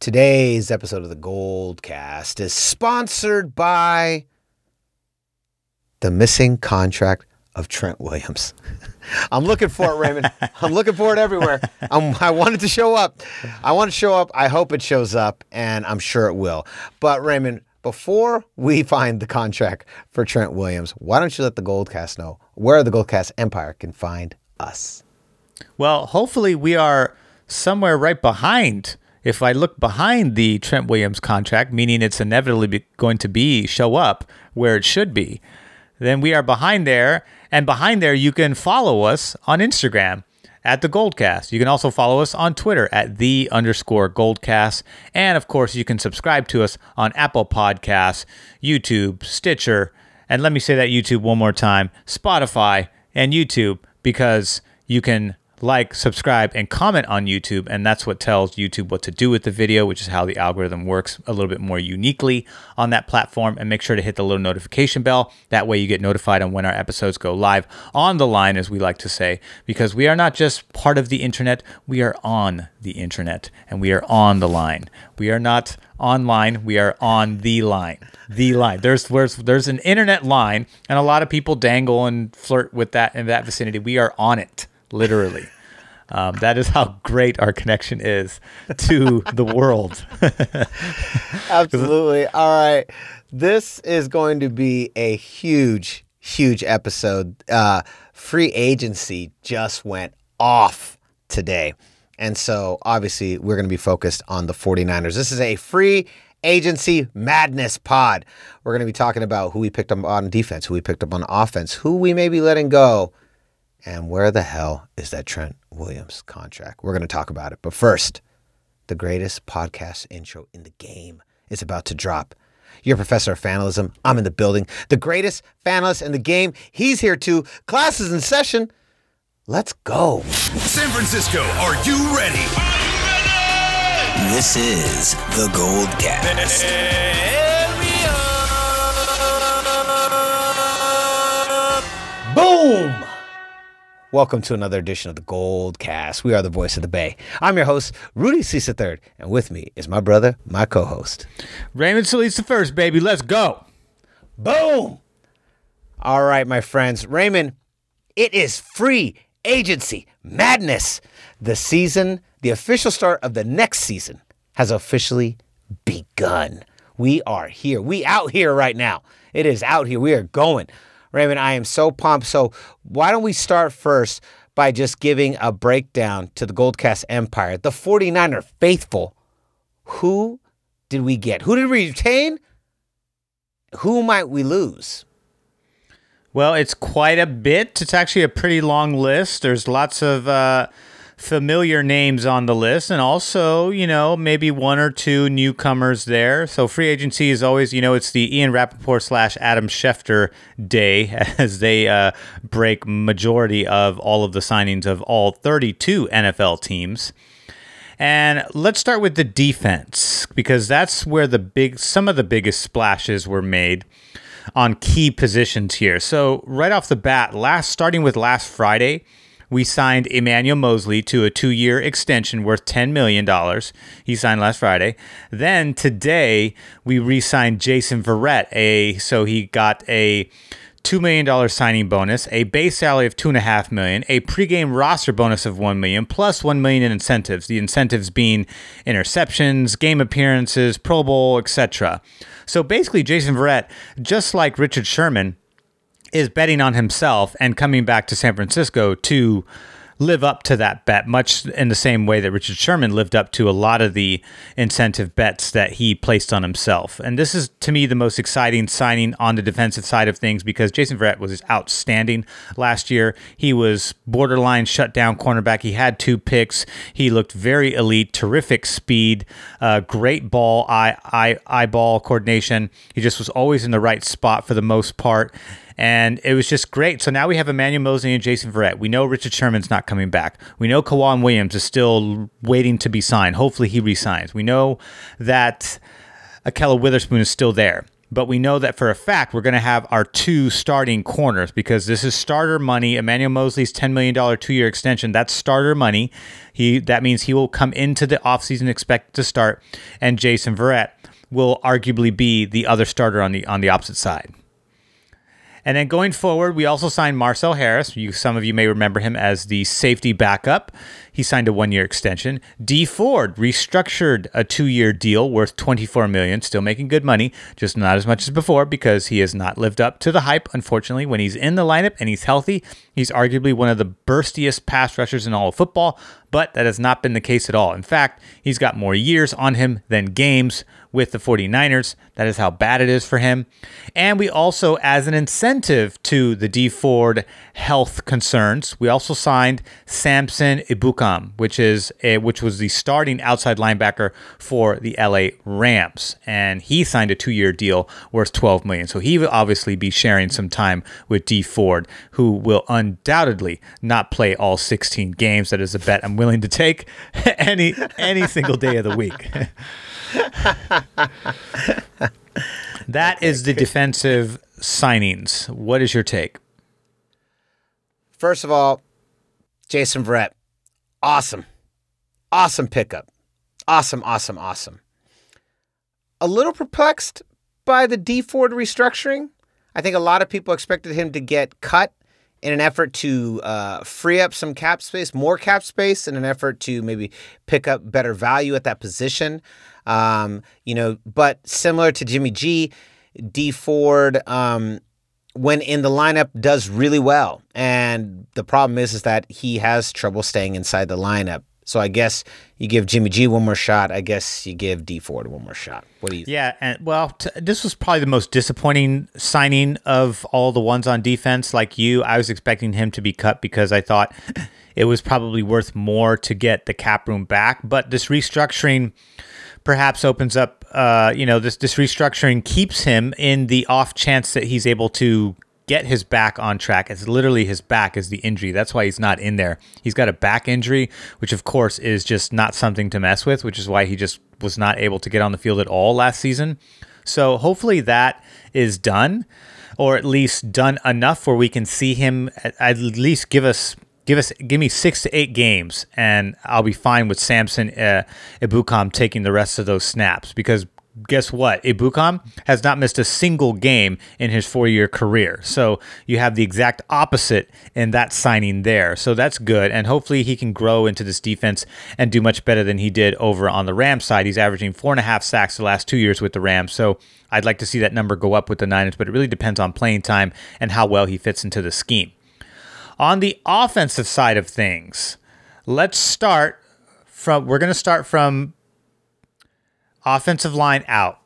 Today's episode of the Goldcast is sponsored by the missing contract of Trent Williams. I'm looking for it, Raymond. I'm looking for it everywhere. I'm, I want it to show up. I want to show up. I hope it shows up, and I'm sure it will. But, Raymond, before we find the contract for Trent Williams, why don't you let the Goldcast know where the Goldcast Empire can find us? Well, hopefully, we are somewhere right behind if I look behind the Trent Williams contract, meaning it's inevitably going to be show up where it should be, then we are behind there. And behind there, you can follow us on Instagram at the Goldcast. You can also follow us on Twitter at the underscore Goldcast. And of course, you can subscribe to us on Apple Podcasts, YouTube, Stitcher, and let me say that YouTube one more time Spotify and YouTube because you can like, subscribe, and comment on YouTube. And that's what tells YouTube what to do with the video, which is how the algorithm works a little bit more uniquely on that platform. And make sure to hit the little notification bell. That way you get notified on when our episodes go live on the line, as we like to say, because we are not just part of the internet, we are on the internet and we are on the line. We are not online, we are on the line. The line. There's there's there's an internet line, and a lot of people dangle and flirt with that in that vicinity. We are on it literally. Um, that is how great our connection is to the world. Absolutely. All right. This is going to be a huge, huge episode. Uh, free agency just went off today. And so obviously we're going to be focused on the 49ers. This is a free agency madness pod. We're going to be talking about who we picked up on defense, who we picked up on offense, who we may be letting go, and where the hell is that Trent Williams contract? We're going to talk about it. But first, the greatest podcast intro in the game is about to drop. Your professor of fanalism. I'm in the building. The greatest fanalist in the game. He's here too. Class is in session. Let's go. San Francisco, are you ready? This is the Gold Welcome to another edition of the Gold Cast. We are the voice of the Bay. I'm your host, Rudy Cisa III, and with me is my brother, my co-host. Raymond Solis the first, baby. Let's go. Boom! All right, my friends. Raymond, it is free agency madness. The season, the official start of the next season has officially begun. We are here. We out here right now. It is out here. We are going. Raymond, I am so pumped. So, why don't we start first by just giving a breakdown to the Goldcast Empire, the 49er faithful? Who did we get? Who did we retain? Who might we lose? Well, it's quite a bit. It's actually a pretty long list. There's lots of uh, familiar names on the list, and also, you know, maybe one or two newcomers there. So free agency is always, you know, it's the Ian Rapoport slash Adam Schefter day as they uh, break majority of all of the signings of all 32 NFL teams. And let's start with the defense because that's where the big some of the biggest splashes were made on key positions here. So right off the bat, last starting with last Friday, we signed Emmanuel Moseley to a two year extension worth $10 million. He signed last Friday. Then today, we re signed Jason Verrett. A, so he got a $2 million signing bonus, a base salary of 2.5 million, a pregame roster bonus of $1 million, plus $1 million in incentives. The incentives being interceptions, game appearances, Pro Bowl, etc. So basically, Jason Verrett, just like Richard Sherman, is betting on himself and coming back to San Francisco to live up to that bet, much in the same way that Richard Sherman lived up to a lot of the incentive bets that he placed on himself. And this is, to me, the most exciting signing on the defensive side of things because Jason Verrett was outstanding last year. He was borderline shutdown cornerback. He had two picks. He looked very elite, terrific speed, uh, great ball, eye, eye, eyeball coordination. He just was always in the right spot for the most part and it was just great. So now we have Emmanuel Moseley and Jason Verrett. We know Richard Sherman's not coming back. We know K'Waun Williams is still waiting to be signed. Hopefully he resigns. We know that Ahkello Witherspoon is still there. but we know that for a fact we're going to have our two starting corners because this is starter money. Emmanuel Moseley's $10 million two year extension, that's starter money. He That means he will come into the offseason expect to start, and Jason Verrett will arguably be the other starter on the on the opposite side. And then going forward, we also signed Marcel Harris. You, some of you may remember him as the safety backup. He signed a one-year extension. Dee Ford restructured a two-year deal worth 24 million, still making good money, just not as much as before because he has not lived up to the hype. Unfortunately, when he's in the lineup and he's healthy, he's arguably one of the burstiest pass rushers in all of football. But that has not been the case at all. In fact, he's got more years on him than games with the 49ers. That is how bad it is for him. And we also, as an incentive to the Dee Ford health concerns, we also signed Samson Which is a, which was the starting outside linebacker for the LA Rams, and he signed a two-year deal worth 12 million. So he will obviously be sharing some time with Dee Ford, who will undoubtedly not play all 16 games. That is a bet I'm willing to take any any single day of the week. that is the defensive signings. What is your take? First of all, Jason Verrett, awesome. Awesome pickup. Awesome, awesome, awesome. A little perplexed by the Dee Ford restructuring. I think a lot of people expected him to get cut in an effort to uh, free up some cap space, more cap space, in an effort to maybe pick up better value at that position. Um, you know, but similar to Jimmy G, D Ford, um, when in the lineup, does really well. And the problem is, is that he has trouble staying inside the lineup. So I guess you give Jimmy G one more shot. I guess you give Dee Ford one more shot. What do you? Think? Yeah, and well, t- this was probably the most disappointing signing of all the ones on defense. Like you, I was expecting him to be cut because I thought it was probably worth more to get the cap room back. But this restructuring perhaps opens up, uh, you know, this this restructuring keeps him in the off chance that he's able to get his back on track. It's literally his back is the injury. That's why he's not in there. He's got a back injury, which of course is just not something to mess with, which is why he just was not able to get on the field at all last season. So hopefully that is done, or at least done enough where we can see him at, at least give us give us give me six to eight games, and I'll be fine with Samson uh, Ebukam taking the rest of those snaps because guess what? Ebukam has not missed a single game in his four year career. So you have the exact opposite in that signing there. So that's good. And hopefully he can grow into this defense and do much better than he did over on the Rams side. He's averaging four and a half sacks the last two years with the Rams. So I'd like to see that number go up with the Niners, but it really depends on playing time and how well he fits into the scheme. On the offensive side of things, let's start from, we're going to start from offensive line out.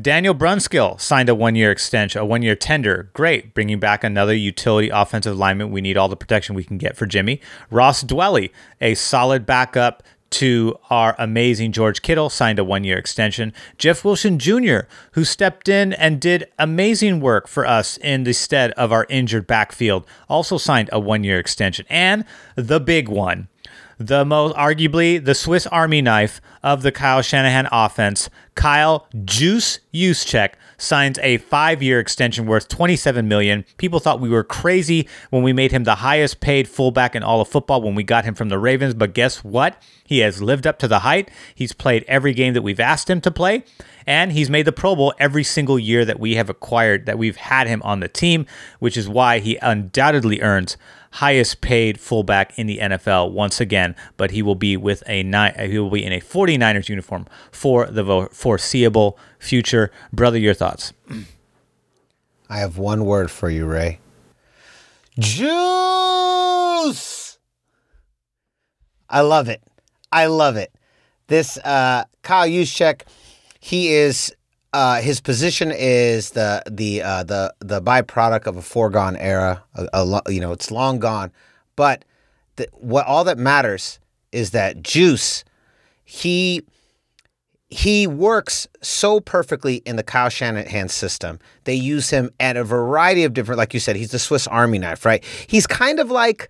Daniel Brunskill signed a one year extension, a one year tender. Great. Bringing back another utility offensive lineman. We need all the protection we can get for Jimmy. Ross Dwelley, a solid backup to our amazing George Kittle, signed a one year extension. Jeff Wilson Jr., who stepped in and did amazing work for us in the stead of our injured backfield, also signed a one year extension. And the big one, the most arguably the Swiss Army knife of the Kyle Shanahan offense, Kyle Juice Juszczyk signs a five-year extension worth 27 million. People thought we were crazy when we made him the highest paid fullback in all of football when we got him from the Ravens, but guess what? He has lived up to the height. He's played every game that we've asked him to play, and he's made the Pro Bowl every single year that we have acquired that we've had him on the team, which is why he undoubtedly earns highest paid fullback in the NFL once again, but he will be with a he will be in a 49ers uniform for the foreseeable future. Brother, your thoughts? I have one word for you, Ray. Juice. I love it. I love it. This uh, Kyle Juszczyk, he is uh, his position is the the uh, the the byproduct of a foregone era. A, a, you know, it's long gone. But the, what all that matters is that Juice, he he works so perfectly in the Kyle Shanahan system. They use him at a variety of different, like you said, he's the Swiss Army knife, right? He's kind of like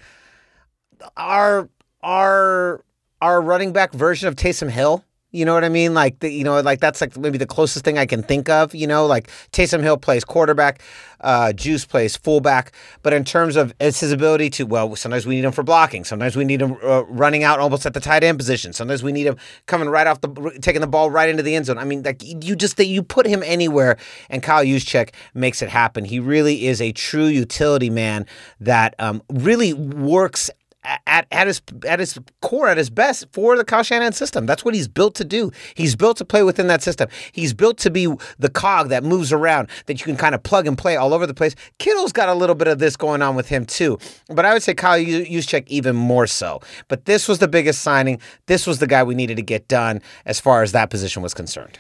our our our running back version of Taysom Hill You know what I mean? Like the, you know, like that's like maybe the closest thing I can think of. You know, like Taysom Hill plays quarterback, uh, Juice plays fullback. But in terms of it's his ability to, well, sometimes we need him for blocking. Sometimes we need him uh, running out almost at the tight end position. Sometimes we need him coming right off the, taking the ball right into the end zone. I mean, like you just that you put him anywhere, and Kyle Juszczyk makes it happen. He really is a true utility man that um, really works at, at his at his core, at his best for the Kyle Shanahan system. That's what he's built to do. He's built to play within that system. He's built to be the cog that moves around, that you can kind of plug and play all over the place. Kittle's got a little bit of this going on with him too, but I would say Kyle Juszczyk even more so. But this was the biggest signing. This was the guy we needed to get done as far as that position was concerned.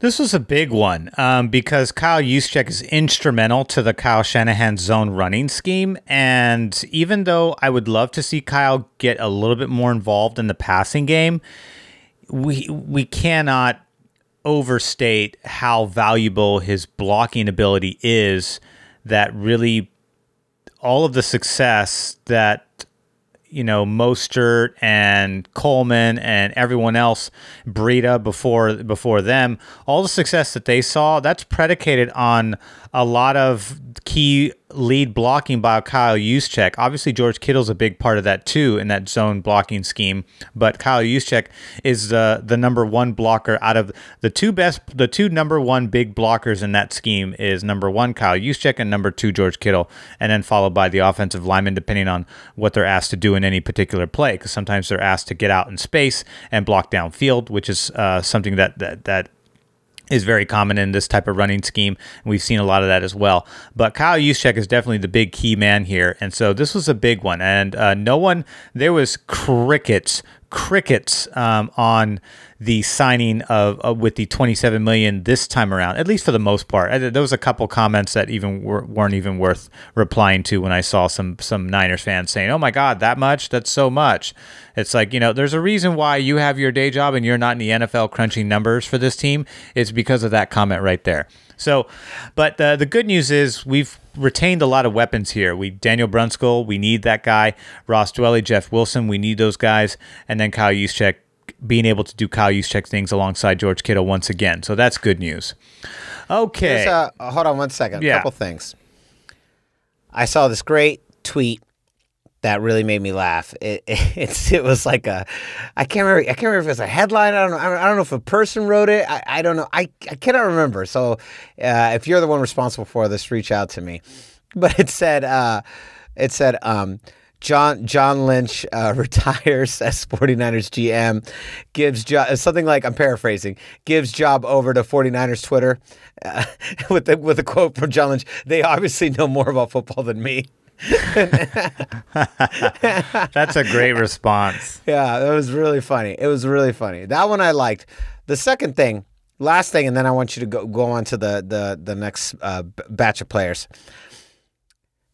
This was a big one um, because Kyle Juszczyk is instrumental to the Kyle Shanahan zone running scheme. And even though I would love to see Kyle get a little bit more involved in the passing game, we we cannot overstate how valuable his blocking ability is. That really all of the success that you know Mostert and Coleman and everyone else, Breida before before them, all the success that they saw, that's predicated on a lot of key lead blocking by Kyle Juszczyk. Obviously, George Kittle's a big part of that too in that zone blocking scheme. But Kyle Juszczyk is the the number one blocker out of the two best, the two number one big blockers in that scheme is number one Kyle Juszczyk and number two George Kittle, and then followed by the offensive lineman, depending on what they're asked to do in any particular play. Because sometimes they're asked to get out in space and block downfield, which is uh, something that that that is very common in this type of running scheme. And We've seen a lot of that as well. But Kyle Juszczyk is definitely the big key man here. And so this was a big one. And uh, no one, there was crickets crickets um, on the signing of, of, with the 27 million this time around at least for the most part. There was a couple comments that even were, weren't even worth replying to when i saw some some niners fans saying oh my god that much? That's so much. It's like you know there's a reason why you have your day job and you're not in the nfl crunching numbers for this team. It's because of that comment right there so, but the the good news is we've retained a lot of weapons here. We Daniel Brunskill, we need that guy. Ross Dwelley, Jeff Wilson, we need those guys, and then Kyle Juszczyk being able to do Kyle Juszczyk things alongside George Kittle once again. So that's good news. Okay. Uh, hold on one second. Yeah. A couple things. I saw this great tweet that really made me laugh. It, it, it was like a I can't remember I can't remember if it was a headline. I don't know. I don't know if a person wrote it. I, I don't know. I, I cannot remember. So uh, if you're the one responsible for this, reach out to me. But it said uh, it said um, John John Lynch uh, retires as 49ers GM, gives job something like I'm paraphrasing, gives job over to 49ers Twitter uh, with the, with a quote from John Lynch. They obviously know more about football than me. That's a great response. Yeah, it was really funny. It was really funny. That one I liked. The second thing, last thing, and then I want you to go go on to the the the next uh, batch of players.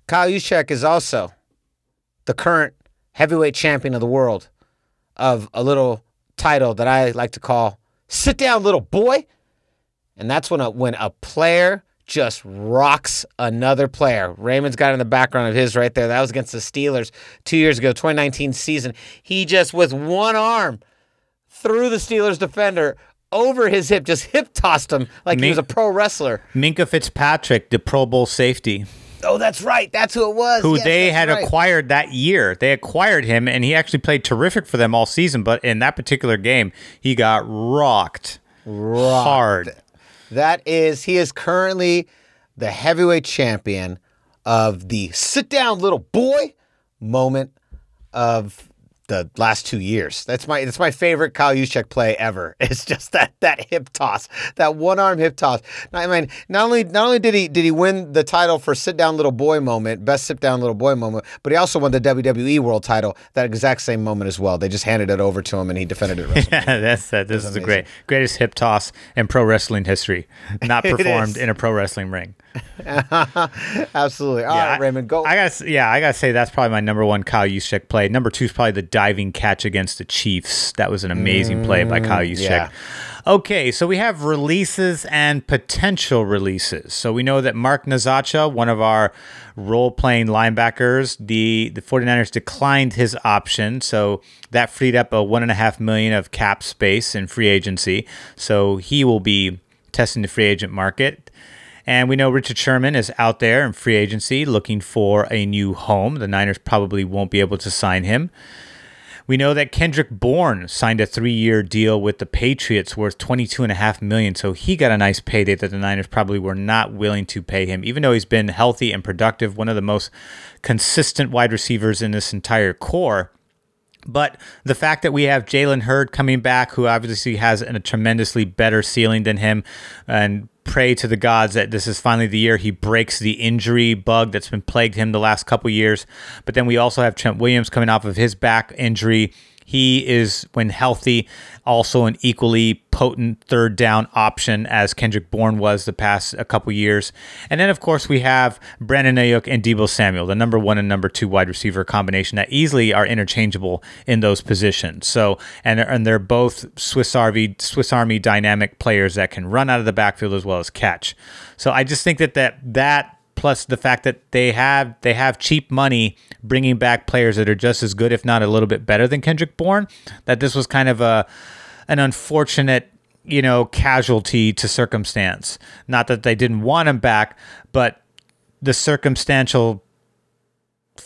Kyle Juszczyk is also the current heavyweight champion of the world of a little title that I like to call "Sit Down, Little Boy," and that's when a when a player just rocks another player. Raymond's got in the background of his right there. That was against the Steelers two years ago, 2019 season. He just with one arm threw the Steelers defender over his hip, just hip tossed him like Min- he was a pro wrestler. Minkah Fitzpatrick, the Pro Bowl safety. Oh, that's right. That's who it was. Who yes, they had right. acquired that year. They acquired him, and he actually played terrific for them all season. But in that particular game, he got rocked, rocked. hard. That is, he is currently the heavyweight champion of the sit down little boy moment of the last two years. That's my that's my favorite Kyle Juszczyk play ever. It's just that that hip toss, that one arm hip toss. I mean, not only not only did he did he win the title for sit down little boy moment, best sit down little boy moment, but he also won the WWE World Title that exact same moment as well. They just handed it over to him and he defended it. yeah, that's that. This is the great greatest hip toss in pro wrestling history, not performed in a pro wrestling ring. Absolutely. All yeah, right, Raymond, go. I gotta, yeah, I gotta say that's probably my number one Kyle Juszczyk play. Number two is probably the diving catch against the Chiefs. That was an amazing mm, play by Kyle mm, Juszczyk. Yeah. Okay, so we have releases and potential releases. So we know that Mark Nzeocha, one of our role playing linebackers, the, the 49ers declined his option. So that freed up a one and a half million of cap space in free agency. So he will be testing the free agent market. And we know Richard Sherman is out there in free agency looking for a new home. The Niners probably won't be able to sign him. We know that Kendrick Bourne signed a three-year deal with the Patriots worth twenty-two and a half million, so he got a nice payday that the Niners probably were not willing to pay him, even though he's been healthy and productive, one of the most consistent wide receivers in this entire core. But the fact that we have Jalen Hurd coming back, who obviously has a tremendously better ceiling than him, and pray to the gods that this is finally the year he breaks the injury bug that's been plagued him the last couple years. But then we also have Trent Williams coming off of his back injury. He is, when healthy, also an equally potent third down option as Kendrick Bourne was the past a couple years. And then, of course, we have Brandon Aiyuk and Deebo Samuel, the number one and number two wide receiver combination that easily are interchangeable in those positions. So, and and they're both Swiss Army Swiss Army dynamic players that can run out of the backfield as well as catch. So, I just think that that that plus the fact that they have they have cheap money bringing back players that are just as good if not a little bit better than Kendrick Bourne that this was kind of a an unfortunate you know casualty to circumstance. Not that they didn't want him back but the circumstantial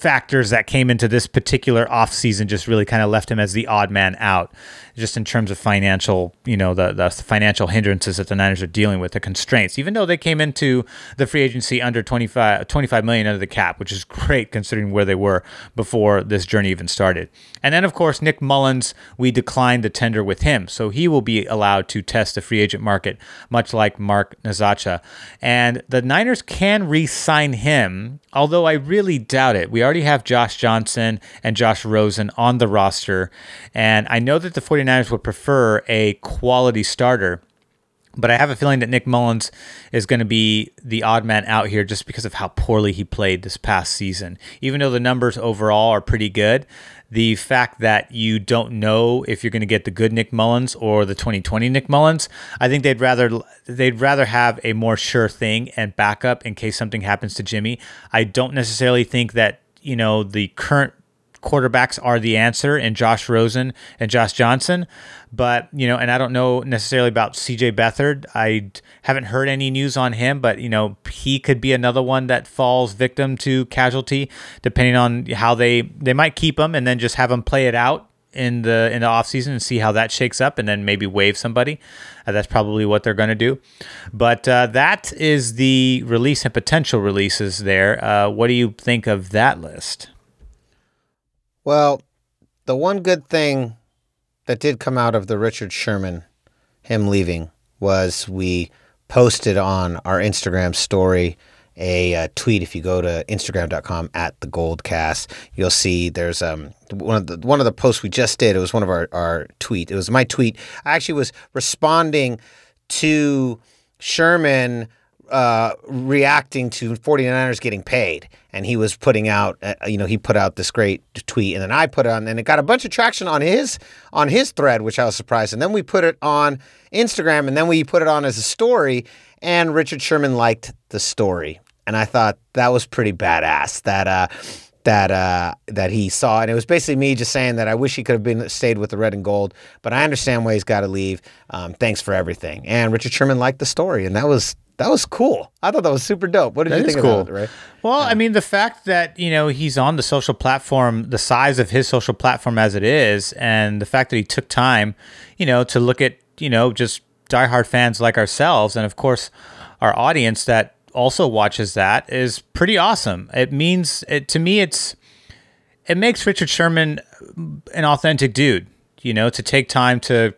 factors that came into this particular offseason just really kind of left him as the odd man out just in terms of financial you know the, the financial hindrances that the niners are dealing with the constraints. Even though they came into the free agency under 25, 25 million under the cap which is great considering where they were before this journey even started. And then of course nick mullens we declined the tender with him so he will be allowed to test the free agent market much like mark nzeocha and the niners can re-sign him although i really doubt it. We already have josh johnson and josh rosen on the roster and i know that the 49 49ers would prefer a quality starter. But I have a feeling that Nick Mullens is going to be the odd man out here just because of how poorly he played this past season. Even though the numbers overall are pretty good, the fact that you don't know if you're going to get the good Nick Mullens or the 2020 Nick Mullens, I think they'd rather they'd rather have a more sure thing and backup in case something happens to Jimmy. I don't necessarily think that you know the current quarterbacks are the answer and Josh Rosen and Josh Johnson. But, you know, and I don't know necessarily about CJ Beathard. I haven't heard any news on him, but, you know, he could be another one that falls victim to casualty, depending on how they, they might keep him and then just have him play it out in the in the off season and see how that shakes up and then maybe waive somebody. Uh, that's probably what they're going to do. But uh, that is the release and potential releases there. Uh, what do you think of that list? Well, the one good thing that did come out of the Richard Sherman, him leaving, was we posted on our Instagram story a uh, tweet. If you go to Instagram.com at the Goldcast, you'll see there's um one of the one of the posts we just did. It was one of our our tweet. It was my tweet. I actually was responding to Sherman uh, reacting to 49ers getting paid. And he was putting out, uh, you know, he put out this great tweet, and then I put it on, and it got a bunch of traction on his on his thread, which I was surprised. And then we put it on Instagram, and then we put it on as a story. And Richard Sherman liked the story, and I thought that was pretty badass. That uh, that uh, that he saw, and it was basically me just saying that I wish he could have been stayed with the red and gold, but I understand why he's got to leave. Um, thanks for everything. And Richard Sherman liked the story, and that was that was cool. I thought that was super dope. What did that you think cool. about it, right? Well, I mean, the fact that, you know, he's on the social platform, the size of his social platform as it is, and the fact that he took time, you know, to look at, you know, just diehard fans like ourselves, and of course, our audience that also watches that is pretty awesome. It means, it, to me, it's, it makes Richard Sherman an authentic dude, you know, to take time to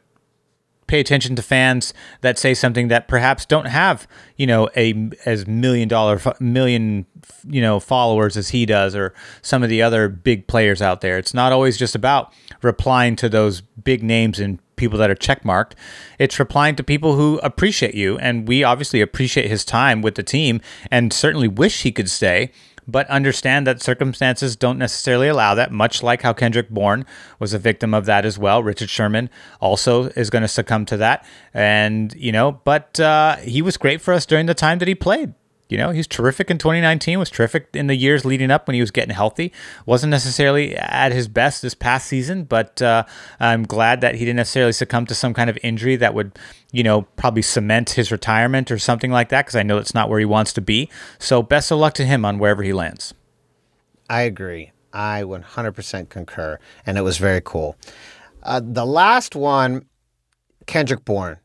pay attention to fans that say something that perhaps don't have, you know, a as million dollar million, you know, followers as he does or some of the other big players out there. It's not always just about replying to those big names and people that are checkmarked. It's replying to people who appreciate you and we obviously appreciate his time with the team and certainly wish he could stay. but understand that circumstances don't necessarily allow that, much like how Kendrick Bourne was a victim of that as well. Richard Sherman also is going to succumb to that. And, you know, but uh, he was great for us during the time that he played. You know, he's terrific in 2019, was terrific in the years leading up when he was getting healthy. Wasn't necessarily at his best this past season, but uh, I'm glad that he didn't necessarily succumb to some kind of injury that would, you know, probably cement his retirement or something like that, because I know that's not where he wants to be. So best of luck to him on wherever he lands. I agree. I 100% concur, and it was very cool. Uh, the last one, Kendrick Bourne.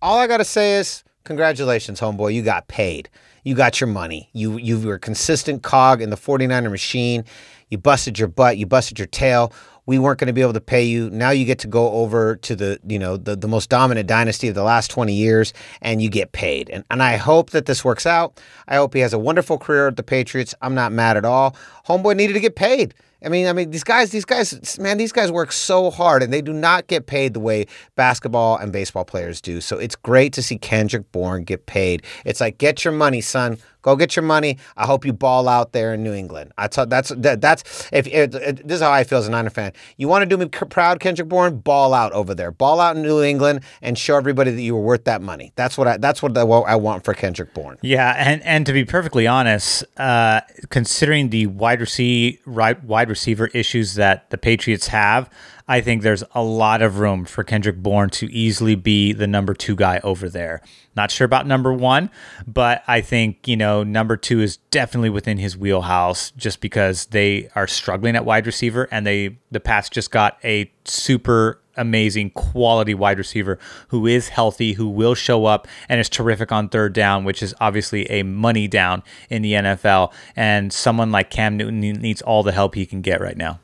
All I got to say is congratulations, homeboy. You got paid you got your money. You you were a consistent cog in the 49er machine. You busted your butt, you busted your tail. We weren't going to be able to pay you. Now you get to go over to the, you know, the, the most dominant dynasty of the last 20 years and you get paid. And and I hope that this works out. I hope he has a wonderful career at the Patriots. I'm not mad at all. Homeboy needed to get paid. I mean, I mean, these guys, these guys, man, these guys work so hard, and they do not get paid the way basketball and baseball players do. So it's great to see Kendrick Bourne get paid. It's like, get your money, son. Go get your money. I hope you ball out there in New England. I that's that, that's if it, it, this is how I feel as a Niner fan. You want to do me proud, Kendrick Bourne? Ball out over there. Ball out in New England and show everybody that you were worth that money. That's what I that's what I want for Kendrick Bourne. Yeah, and and to be perfectly honest, uh, considering the wide receiver wide receiver issues that the Patriots have, I think there's a lot of room for Kendrick Bourne to easily be the number two guy over there. Not sure about number one, but I think, you know, number two is definitely within his wheelhouse just because they are struggling at wide receiver and they, the Pats just got a super amazing quality wide receiver who is healthy, who will show up and is terrific on third down, which is obviously a money down in the NFL. And someone like Cam Newton needs all the help he can get right now.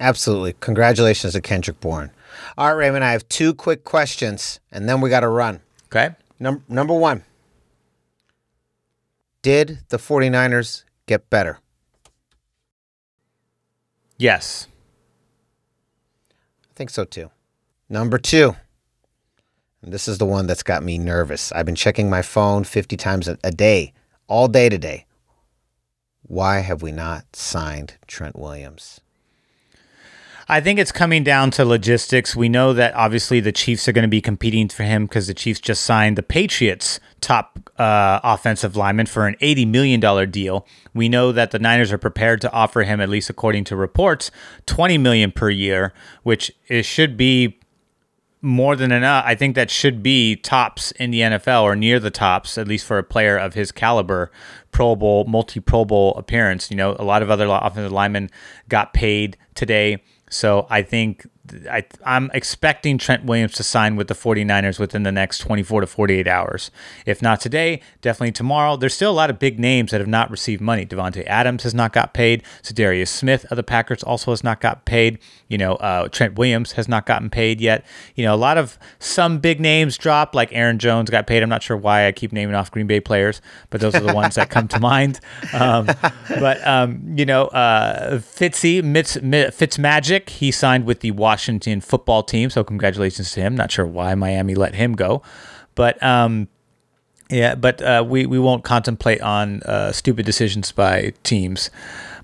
Absolutely. Congratulations to Kendrick Bourne. All right, Raymond, I have two quick questions and then we got to run. Okay. Num- number one Did the 49ers get better? Yes. I think so too. Number two. And this is the one that's got me nervous. I've been checking my phone 50 times a, a day, all day today. Why have we not signed Trent Williams? I think it's coming down to logistics. We know that obviously the Chiefs are going to be competing for him because the Chiefs just signed the Patriots' top uh, offensive lineman for an $80 million deal. We know that the Niners are prepared to offer him, at least according to reports, 20 million per year, which it should be more than enough. I think that should be tops in the NFL or near the tops, at least for a player of his caliber. Pro Bowl, multi Pro Bowl appearance. You know, a lot of other offensive linemen got paid today. So I think I, am expecting Trent Williams to sign with the 49ers within the next 24 to 48 hours. If not today, definitely tomorrow. There's still a lot of big names that have not received money. Davante Adams has not got paid. Za'Darius Smith of the Packers also has not got paid. You know, uh, Trent Williams has not gotten paid yet. You know, a lot of some big names dropped, like Aaron Jones got paid. I'm not sure why I keep naming off Green Bay players, but those are the ones that come to mind. Um, but um, you know, uh, Fitzy Fitz Magic, he signed with the Washington. Washington football team. So congratulations to him. Not sure why Miami let him go, but um, yeah, but uh, we we won't contemplate on uh, stupid decisions by teams.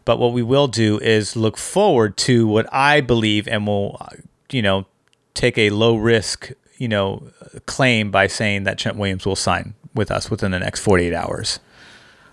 But what we will do is look forward to what I believe, and we'll you know take a low risk you know claim by saying that Trent Williams will sign with us within the next 48 hours.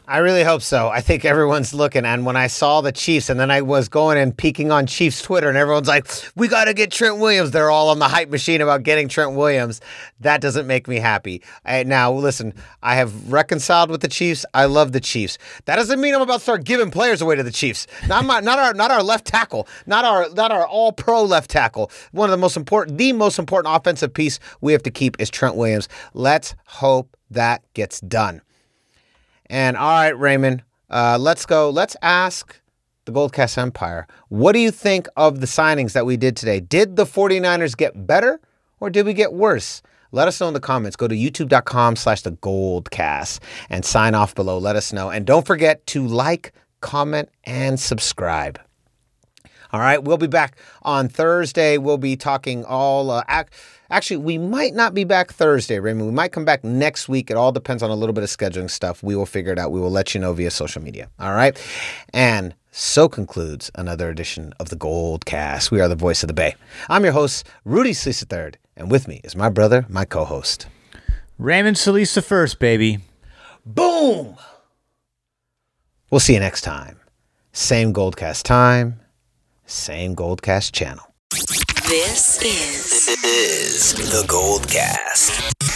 I really hope so. I think everyone's looking. And when I saw the Chiefs, and then I was going and peeking on Chiefs Twitter, and everyone's like, we got to get Trent Williams. They're all on the hype machine about getting Trent Williams. That doesn't make me happy. I, now, listen, I have reconciled with the Chiefs. I love the Chiefs. That doesn't mean I'm about to start giving players away to the Chiefs. Not, my, not, our, not our left tackle, not our, not our all pro left tackle. One of the most important, the most important offensive piece we have to keep is Trent Williams. Let's hope that gets done. And all right, Raymond, uh, let's go. Let's ask the Goldcast Empire. What do you think of the signings that we did today? Did the 49ers get better or did we get worse? Let us know in the comments. Go to youtube.com slash the goldcast and sign off below. Let us know. And don't forget to like, comment, and subscribe. All right, we'll be back on Thursday. We'll be talking all. Uh, ac- actually, we might not be back Thursday, Raymond. We might come back next week. It all depends on a little bit of scheduling stuff. We will figure it out. We will let you know via social media. All right, and so concludes another edition of the Gold Cast. We are the voice of the Bay. I'm your host, Rudy Salisa III, and with me is my brother, my co-host. Raymond Salisa first, baby. Boom! We'll see you next time. Same Goldcast time, same Goldcast channel. This is is the Gold Cast.